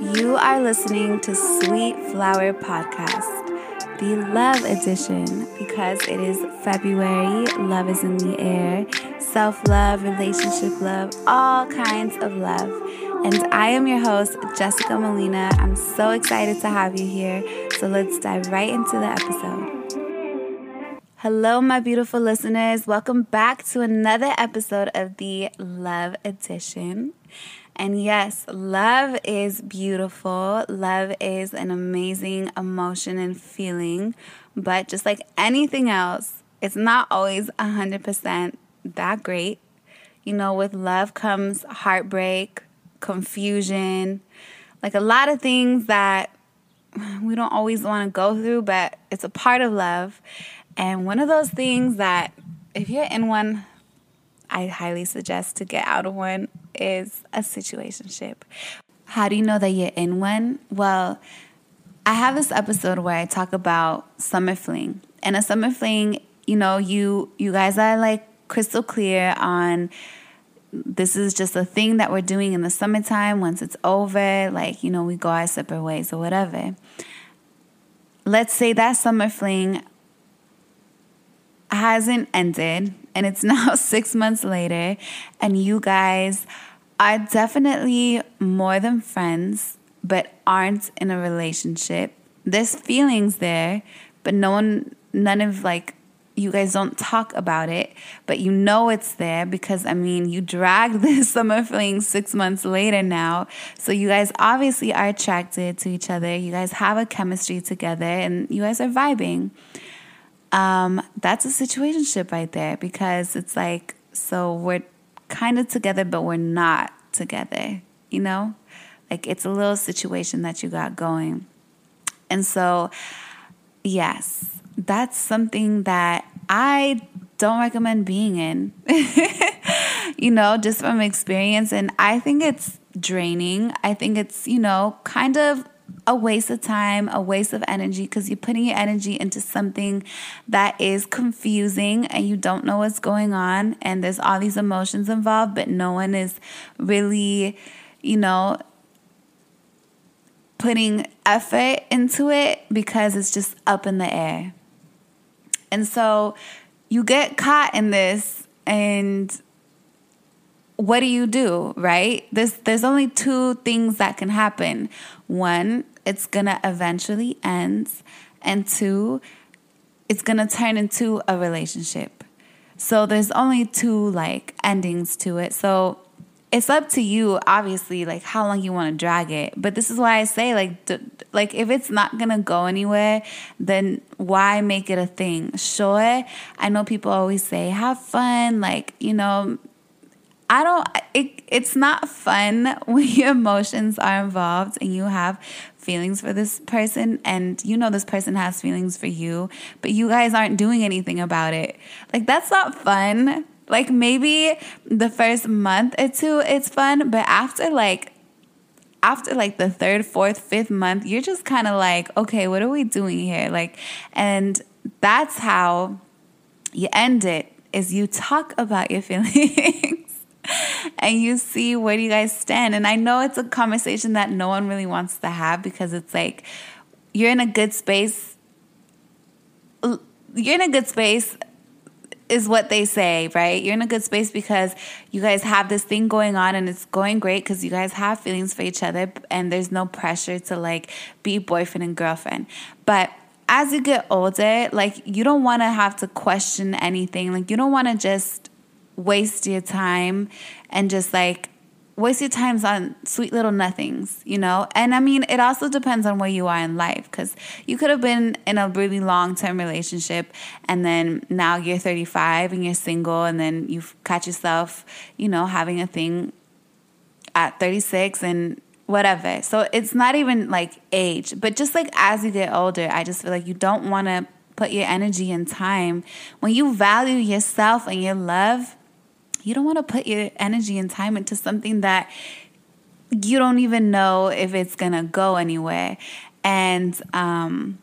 You are listening to Sweet Flower Podcast, the love edition, because it is February, love is in the air, self love, relationship love, all kinds of love. And I am your host, Jessica Molina. I'm so excited to have you here. So let's dive right into the episode. Hello, my beautiful listeners. Welcome back to another episode of the Love Edition. And yes, love is beautiful. Love is an amazing emotion and feeling. But just like anything else, it's not always 100% that great. You know, with love comes heartbreak, confusion, like a lot of things that we don't always want to go through, but it's a part of love. And one of those things that, if you're in one, I highly suggest to get out of one is a situationship. How do you know that you're in one? Well, I have this episode where I talk about summer fling. And a summer fling, you know, you you guys are like crystal clear on this is just a thing that we're doing in the summertime. Once it's over, like, you know, we go our separate ways or whatever. Let's say that summer fling hasn't ended and it's now six months later, and you guys are definitely more than friends, but aren't in a relationship. There's feelings there, but no one, none of like, you guys don't talk about it, but you know it's there because I mean, you dragged this summer fling six months later now. So you guys obviously are attracted to each other. You guys have a chemistry together and you guys are vibing um, that's a situationship right there because it's like, so we're kind of together, but we're not together, you know? Like it's a little situation that you got going. And so, yes, that's something that I don't recommend being in, you know, just from experience. And I think it's draining. I think it's, you know, kind of a waste of time, a waste of energy because you're putting your energy into something that is confusing and you don't know what's going on and there's all these emotions involved, but no one is really, you know, putting effort into it because it's just up in the air. And so you get caught in this and what do you do, right? There's there's only two things that can happen. One, it's to eventually end, and two, it's to turn into a relationship. So there's only two like endings to it. So it's up to you obviously like how long you want to drag it but this is why i say like d- like if it's not gonna go anywhere then why make it a thing sure i know people always say have fun like you know I don't, it, it's not fun when your emotions are involved and you have feelings for this person and you know this person has feelings for you, but you guys aren't doing anything about it. Like, that's not fun. Like, maybe the first month or two, it's fun, but after like, after like the third, fourth, fifth month, you're just kind of like, okay, what are we doing here? Like, and that's how you end it is you talk about your feelings and you see where do you guys stand. And I know it's a conversation that no one really wants to have because it's like you're in a good space. You're in a good space is what they say, right? You're in a good space because you guys have this thing going on and it's going great because you guys have feelings for each other and there's no pressure to like be boyfriend and girlfriend. But as you get older, like you don't want to have to question anything. Like you don't want to just waste your time and just like waste your times on sweet little nothings, you know? And I mean, it also depends on where you are in life because you could have been in a really long term relationship and then now you're 35 and you're single and then you catch yourself, you know, having a thing at 36 and whatever. So it's not even like age, but just like as you get older, I just feel like you don't want to put your energy and time when you value yourself and your love you don't want to put your energy and time into something that you don't even know if it's going to go anywhere. And, um,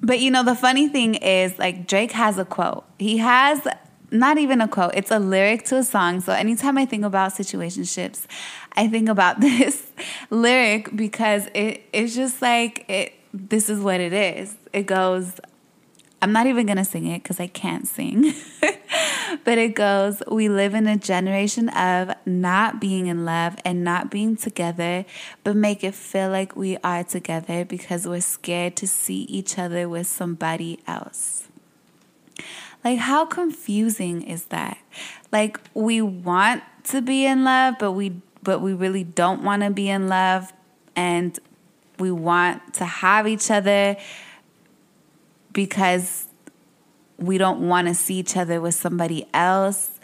but you know, the funny thing is, like, Drake has a quote. He has not even a quote, it's a lyric to a song. So anytime I think about situationships, I think about this. lyric because it it's just like it this is what it is. It goes I'm not even to sing it cuz I can't sing. but it goes, we live in a generation of not being in love and not being together, but make it feel like we are together because we're scared to see each other with somebody else. Like how confusing is that? Like we want to be in love, but we but we really don't want to be in love and we want to have each other because we don't want to see each other with somebody else.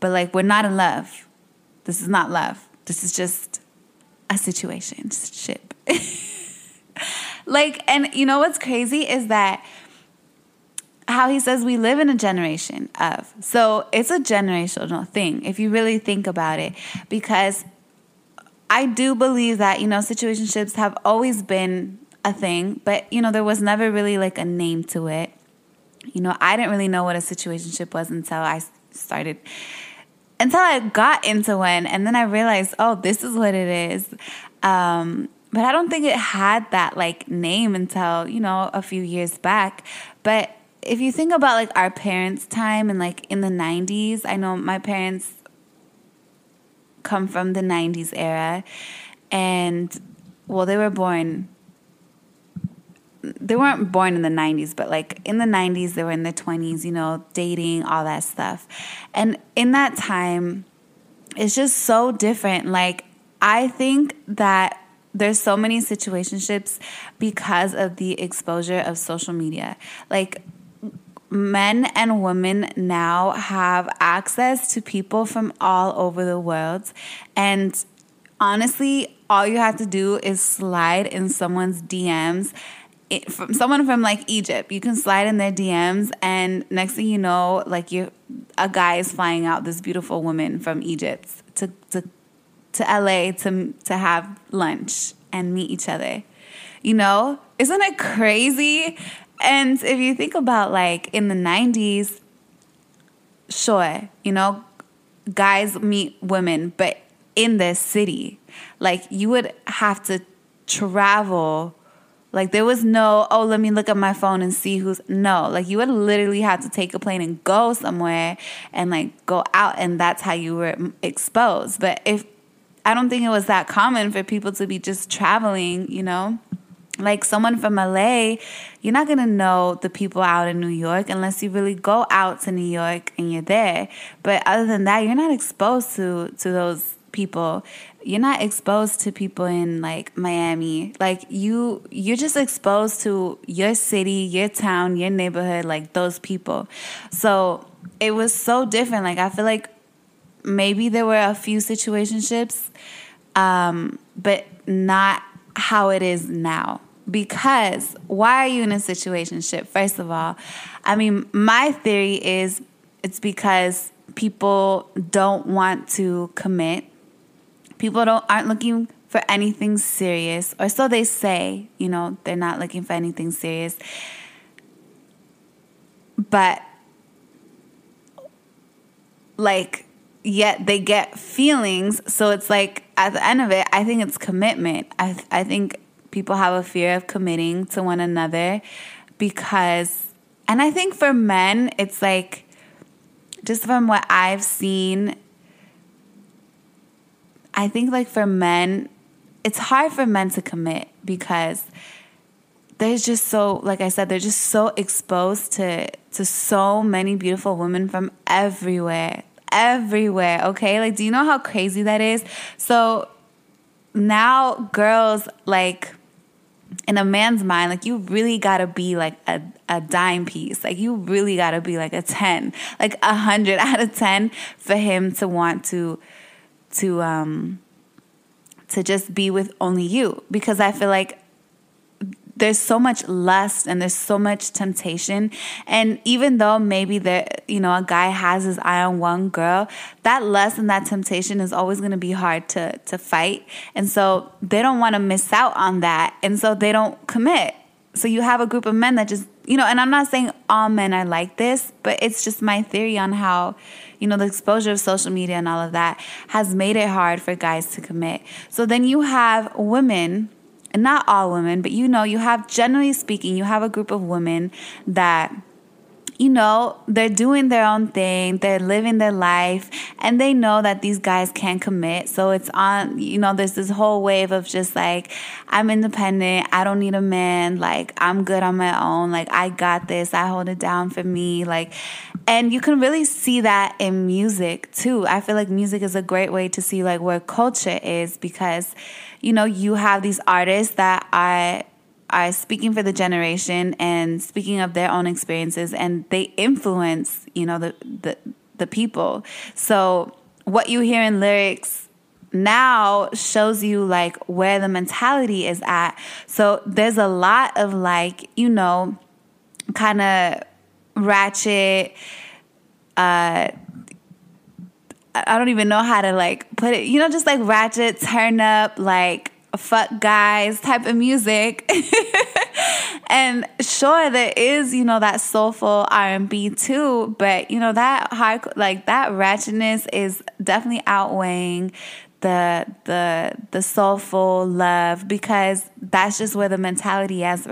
But like we're not in love. This is not love. This is just a situation ship. like and you know what's crazy is that how he says we live in a generation of. So it's a generational thing if you really think about it because I do believe that, you know, situationships have always been a thing, but you know, there was never really like a name to it. You know, I didn't really know what a situationship was until I started until I got into one and then I realized, oh, this is what it is. Um, but I don't think it had that like name until, you know, a few years back. But if you think about like our parents' time and like in the 90s, I know my parents come from the 90s era and well they were born they weren't born in the 90s but like in the 90s they were in the 20s you know dating all that stuff and in that time it's just so different like i think that there's so many situationships because of the exposure of social media like men and women now have access to people from all over the world. And honestly, all you have to do is slide in someone's DMs. From someone from like Egypt, you can slide in their DMs, and next thing you know, like you, a guy is flying out this beautiful woman from Egypt to to to LA to to have lunch and meet each other. You know, isn't it crazy? And if you think about like in the 90s, sure, you know, guys meet women, but in this city, like you would have to travel. Like there was no, oh, let me look at my phone and see who's no. Like you would literally have to take a plane and go somewhere and like go out, and that's how you were exposed. But if I don't think it was that common for people to be just traveling, you know like someone from LA, you're not gonna know the people out in New York unless you really go out to New York and you're there. But other than that, you're not exposed to to those people. You're not exposed to people in like Miami. Like you you're just exposed to your city, your town, your neighborhood, like those people. So it was so different. Like I feel like maybe there were a few situationships, um, but not how it is now. Because why are you in a situationship? First of all, I mean, my theory is it's because people don't want to commit. People don't aren't looking for anything serious, or so they say. You know, they're not looking for anything serious. But like yet they get feelings so it's like at the end of it, I think it's commitment. I I think people have a fear of committing to one another because and I think for men it's like just from what I've seen I think like for men it's hard for men to commit because there's just so like I said they're just so exposed to to so many beautiful women from everywhere everywhere, okay? Like, do you know how crazy that is? So now girls, like, in a man's mind, like, you really gotta be like a, a dime piece. Like, you really gotta be like a 10, like a 100 out of 10 for him to want to, to, um, to just be with only you. Because I feel like there's so much lust and there's so much temptation. And even though maybe the you know a guy has his eye on one girl that lust and that temptation is always going to be hard to to fight. And so they don't want to miss out on that. And so they don't commit so you have a group of men that just, you know, and I'm not saying all men are like this, but it's just my theory on how, you know, the exposure of social media and all of that has made it hard for guys to commit. So then you have women, and not all women, but you know, you have, generally speaking, you have a group of women that you know, they're doing their own thing, they're living their life, and they know that these guys can't commit. So it's on, you know, there's this whole wave of just like, I'm independent, I don't need a man, like, I'm good on my own, like, I got this, I hold it down for me, like, and you can really see that in music too. I feel like music is a great way to see like where culture is because, you know, you have these artists that are are speaking for the generation and speaking of their own experiences and they influence you know the the, the people. So what you hear in lyrics now shows you like where the mentality is at. So there's a lot of like you know kind of ratchet uh I don't even know how to like put it, you know, just like ratchet, turn up, like fuck guys type of music. and sure there is, you know, that soulful R&B too, but you know that high like that ratchetness is definitely outweighing the the the soulful love because that's just where the mentality is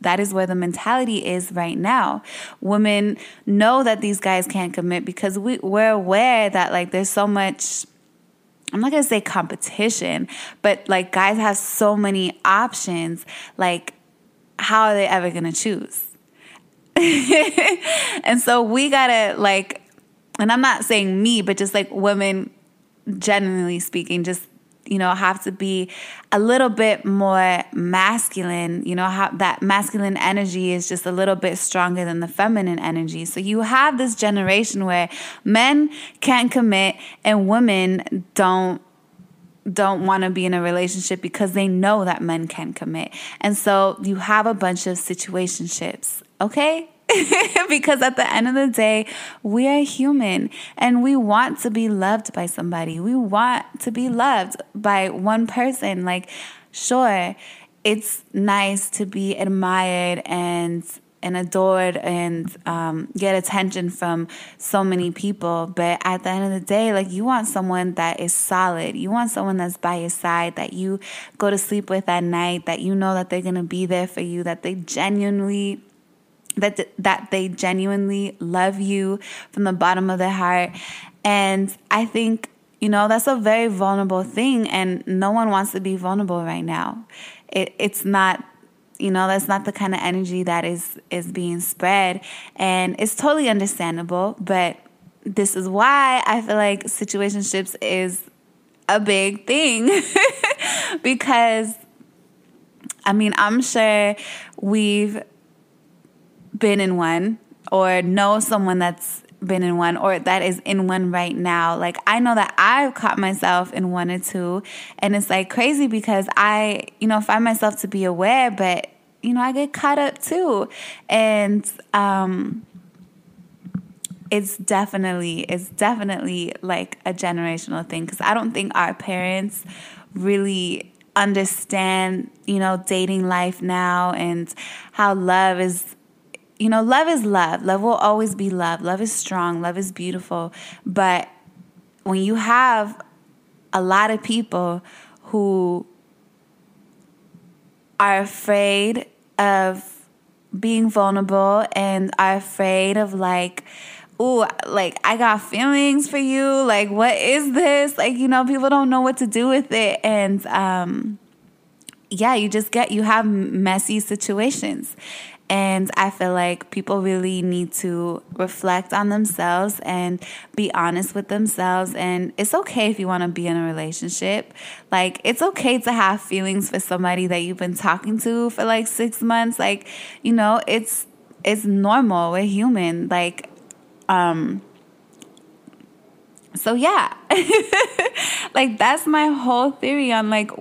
that is where the mentality is right now. Women know that these guys can't commit because we, we're aware that like there's so much I'm not gonna say competition, but like guys have so many options. Like, how are they ever gonna choose? and so we gotta like, and I'm not saying me, but just like women, generally speaking, just you know, have to be a little bit more masculine. You know, how that masculine energy is just a little bit stronger than the feminine energy. So you have this generation where men can't commit and women don't don't want to be in a relationship because they know that men can commit. And so you have a bunch of situationships, okay? because at the end of the day, we are human and we want to be loved by somebody. We want to be loved by one person. Like, sure, it's nice to be admired and and adored and um, get attention from so many people. But at the end of the day, like you want someone that is solid. You want someone that's by your side, that you go to sleep with at night, that you know that they're gonna be there for you, that they genuinely that that they genuinely love you from the bottom of their heart. And i think you know that's a very vulnerable thing and no one wants to be vulnerable right now. It, it's not you know that's not the kind of energy that is is being spread. And it's totally understandable but this is why i feel like situationships is a big thing. Because i mean i'm sure we've been in one or know someone that's been in one or that is in one right now. Like I know that I've caught myself in one or two and it's like crazy because I, you know, find myself to be aware, but you know, I get caught up too. And um it's definitely it's definitely like a generational thing cuz I don't think our parents really understand, you know, dating life now and how love is you know, love is love. Love will always be love. Love is strong. Love is beautiful. But when you have a lot of people who are afraid of being vulnerable and are afraid of like, oh, like I got feelings for you. Like, what is this? Like, you know, people don't know what to do with it. And, um, yeah, you just get, you have messy situations. And I feel like people really need to reflect on themselves and be honest with themselves. And it's okay if you want to be in a relationship. Like, it's okay to have feelings for somebody that you've been talking to for like six months. Like, you know, it's, it's normal. We're human. Like, um, so yeah. like, that's my whole theory on like,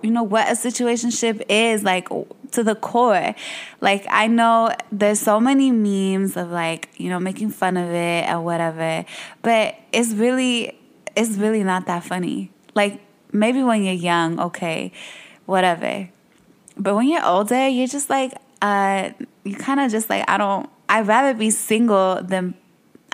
you know, what a situationship is. Like, to the core. Like I know there's so many memes of like, you know, making fun of it or whatever, but it's really it's really not that funny. Like maybe when you're young, okay, whatever. but when you're older, you're just like, uh, you kind of just like, I don't, I'd rather be single than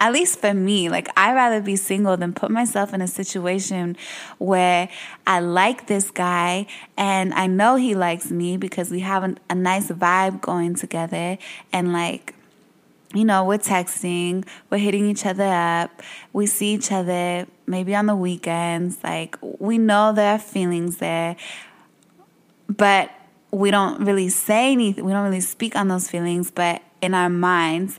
at least for me, like I'd rather be single than put myself in a situation where I like this guy and I know he likes me because we have a, a nice vibe going together and like you know, we're texting, we're hitting each other up, we see each other maybe on the weekends. Like, we know there are feelings there, but we don't really say anything, we don't really speak on those feelings, but in our minds,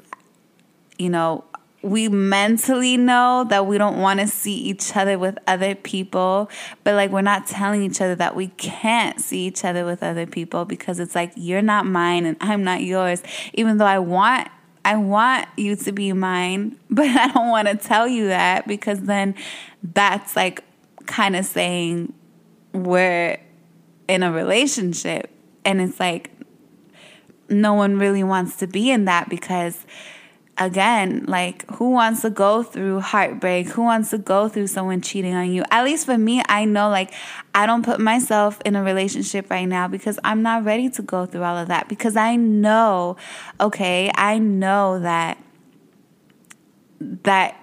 you know, we mentally know that we don't want to see each other with other people, but like we're not telling each other that we can't see each other with other people because it's like you're not mine and I'm not yours. Even though I want I want you to be mine, but I don't want to tell you that because then that's like kind of saying we're in a relationship and it's like no one really wants to be in that because again, like who wants to go through heartbreak? Who wants to go through someone cheating on you? At least for me, I know like I don't put myself in a relationship right now because I'm not ready to go through all of that because I know, okay, I know that that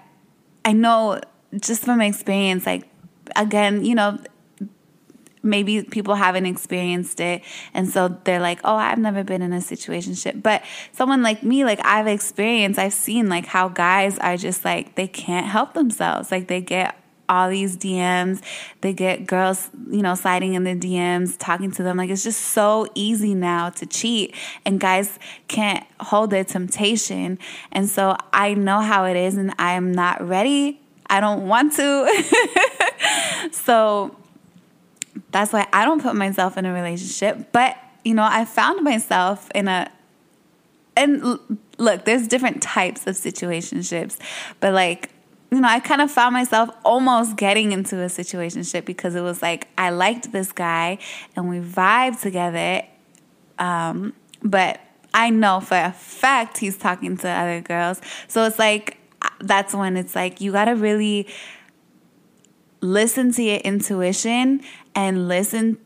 I know just from experience like again, you know, maybe people haven't experienced it and so they're like oh i've never been in a situation but someone like me like i've experienced i've seen like how guys are just like they can't help themselves like they get all these DMs. They get girls, you know, sliding in the DMs, talking to them. Like it's just so easy now to cheat, and guys can't hold their temptation. And so I know how it is, and I am not ready. I don't want to. so that's why I don't put myself in a relationship. But, you know, I found myself in a, and look, there's different types of situationships, but like, you know, I kind of found myself almost getting into a situationship because it was like I liked this guy and we vibed together. Um, but I know for a fact he's talking to other girls. So it's like, that's when it's like, you got to really listen to your intuition and listen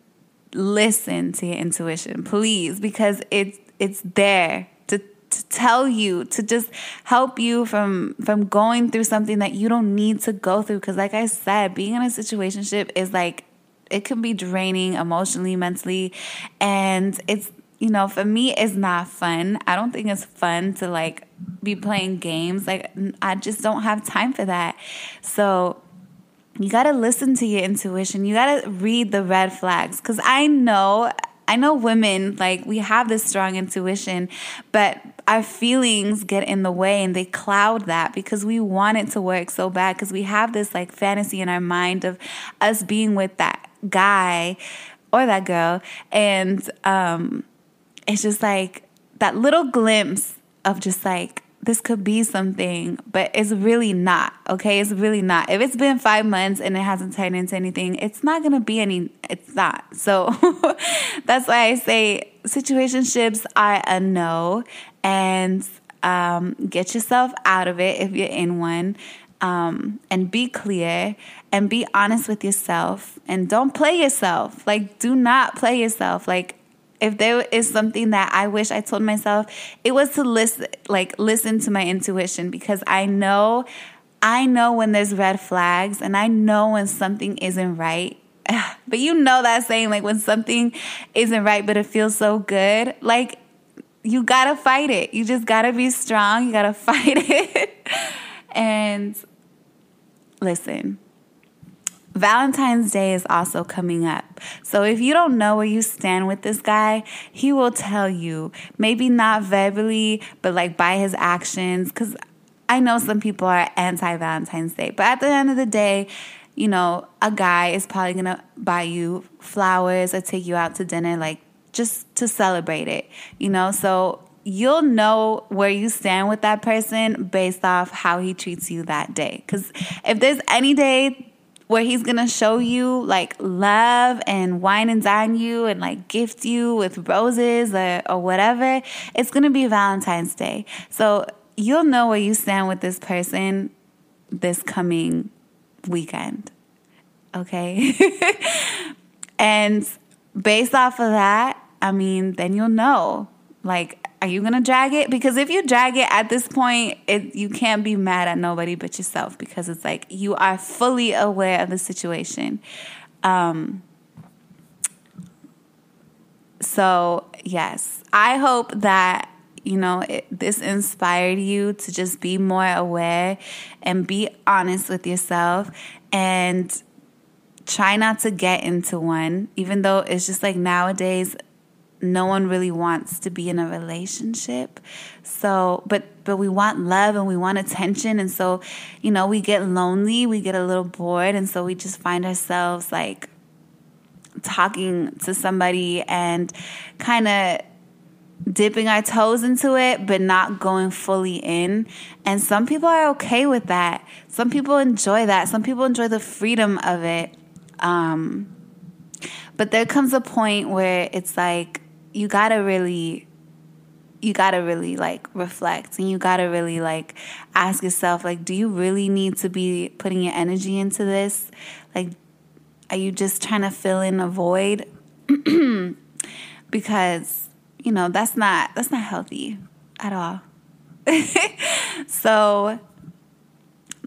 listen to your intuition please because it's it's there to to tell you to just help you from from going through something that you don't need to go through. Because like i said being in a situationship is like it can be draining emotionally mentally and it's you know for me it's not fun. I don't think it's fun to like be playing games. Like i just don't have time for that. So you got to listen to your intuition. You got to read the red flags cuz I know I know women like we have this strong intuition, but our feelings get in the way and they cloud that because we want it to work so bad because we have this like fantasy in our mind of us being with that guy or that girl and um it's just like that little glimpse of just like this could be something, but it's really not. Okay, it's really not. If it's been five months and it hasn't turned into anything, it's not gonna be any. It's not. So that's why I say situationships are a no, and um, get yourself out of it if you're in one. Um, and be clear and be honest with yourself and don't play yourself. Like, do not play yourself. Like, if there is something that I wish I told myself, it was to listen like listen to my intuition because I know I know when there's red flags and I know when something isn't right. But you know that saying like when something isn't right but it feels so good, like you got to fight it. You just got to be strong. You got to fight it. and listen, Valentine's Day is also coming up. So if you don't know where you stand with this guy, he will tell you. Maybe not verbally, but like by his actions. Because I know some people are anti Valentine's Day. But at the end of the day, you know, a guy is probably going to buy you flowers or take you out to dinner, like just to celebrate it, you know? So you'll know where you stand with that person based off how he treats you that day. Because if there's any day where he's gonna show you like love and wine and dine you and like gift you with roses or, or whatever, it's gonna be Valentine's Day. So you'll know where you stand with this person this coming weekend. Okay? and based off of that, I mean, then you'll know. Like, are you gonna drag it? Because if you drag it at this point, it you can't be mad at nobody but yourself because it's like you are fully aware of the situation. Um, so yes, I hope that you know it, this inspired you to just be more aware and be honest with yourself and try not to get into one, even though it's just like nowadays no one really wants to be in a relationship. So, but but we want love and we want attention and so, you know, we get lonely, we get a little bored and so we just find ourselves like talking to somebody and kind of dipping our toes into it, but not going fully in. And some people are okay with that. Some people enjoy that. Some people enjoy the freedom of it. Um, but there comes a point where it's like you gotta really you gotta really like reflect and you gotta really like ask yourself like do you really need to be putting your energy into this? Like are you just trying to fill in a void? Because you know that's not that's not healthy at all. So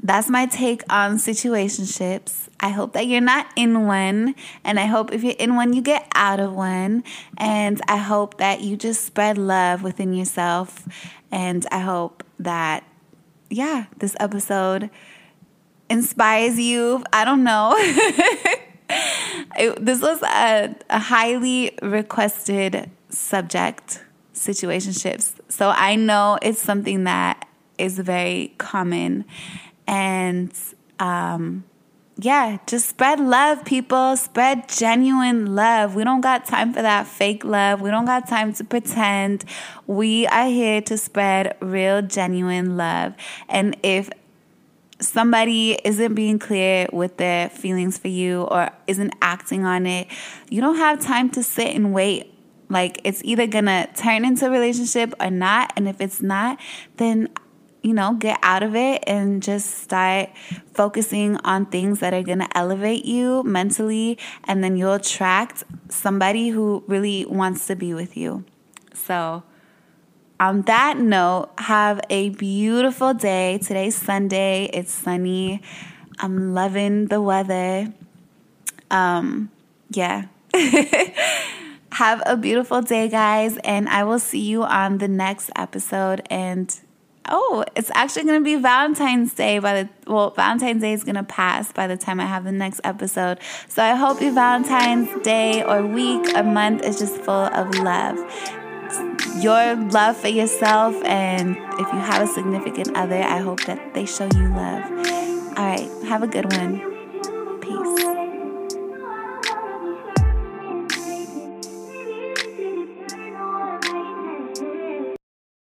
that's my take on situationships. I hope that you're not in one. And I hope if you're in one, you get out of one. And I hope that you just spread love within yourself. And I hope that, yeah, this episode inspires you. I don't know. it, this was a, a highly requested subject situationships. So I know it's something that is very common and um, yeah, just spread love, people. Spread genuine love. We don't got time for that fake love. We don't got time to pretend. We are here to spread real, genuine love. And if somebody isn't being clear with their feelings for you or isn't acting on it, you don't have time to sit and wait. Like it's either gonna turn into a relationship or not. And if it's not, then you know, get out of it and just start focusing on things that are going to elevate you mentally. And then you'll attract somebody who really wants to be with you. So, on that note, have a beautiful day. Today's Sunday, it's sunny. I'm loving the weather. Um, yeah. have a beautiful day, guys, and I will see you on the next episode. And oh, it's actually going to be Valentine's Day by the well, Valentine's Day is going to pass by the time I have the next episode. So I hope your Valentine's Day or week or month is just full of love. Your love for yourself, and if you have a significant other, I hope that they show you love. All right, have a good one.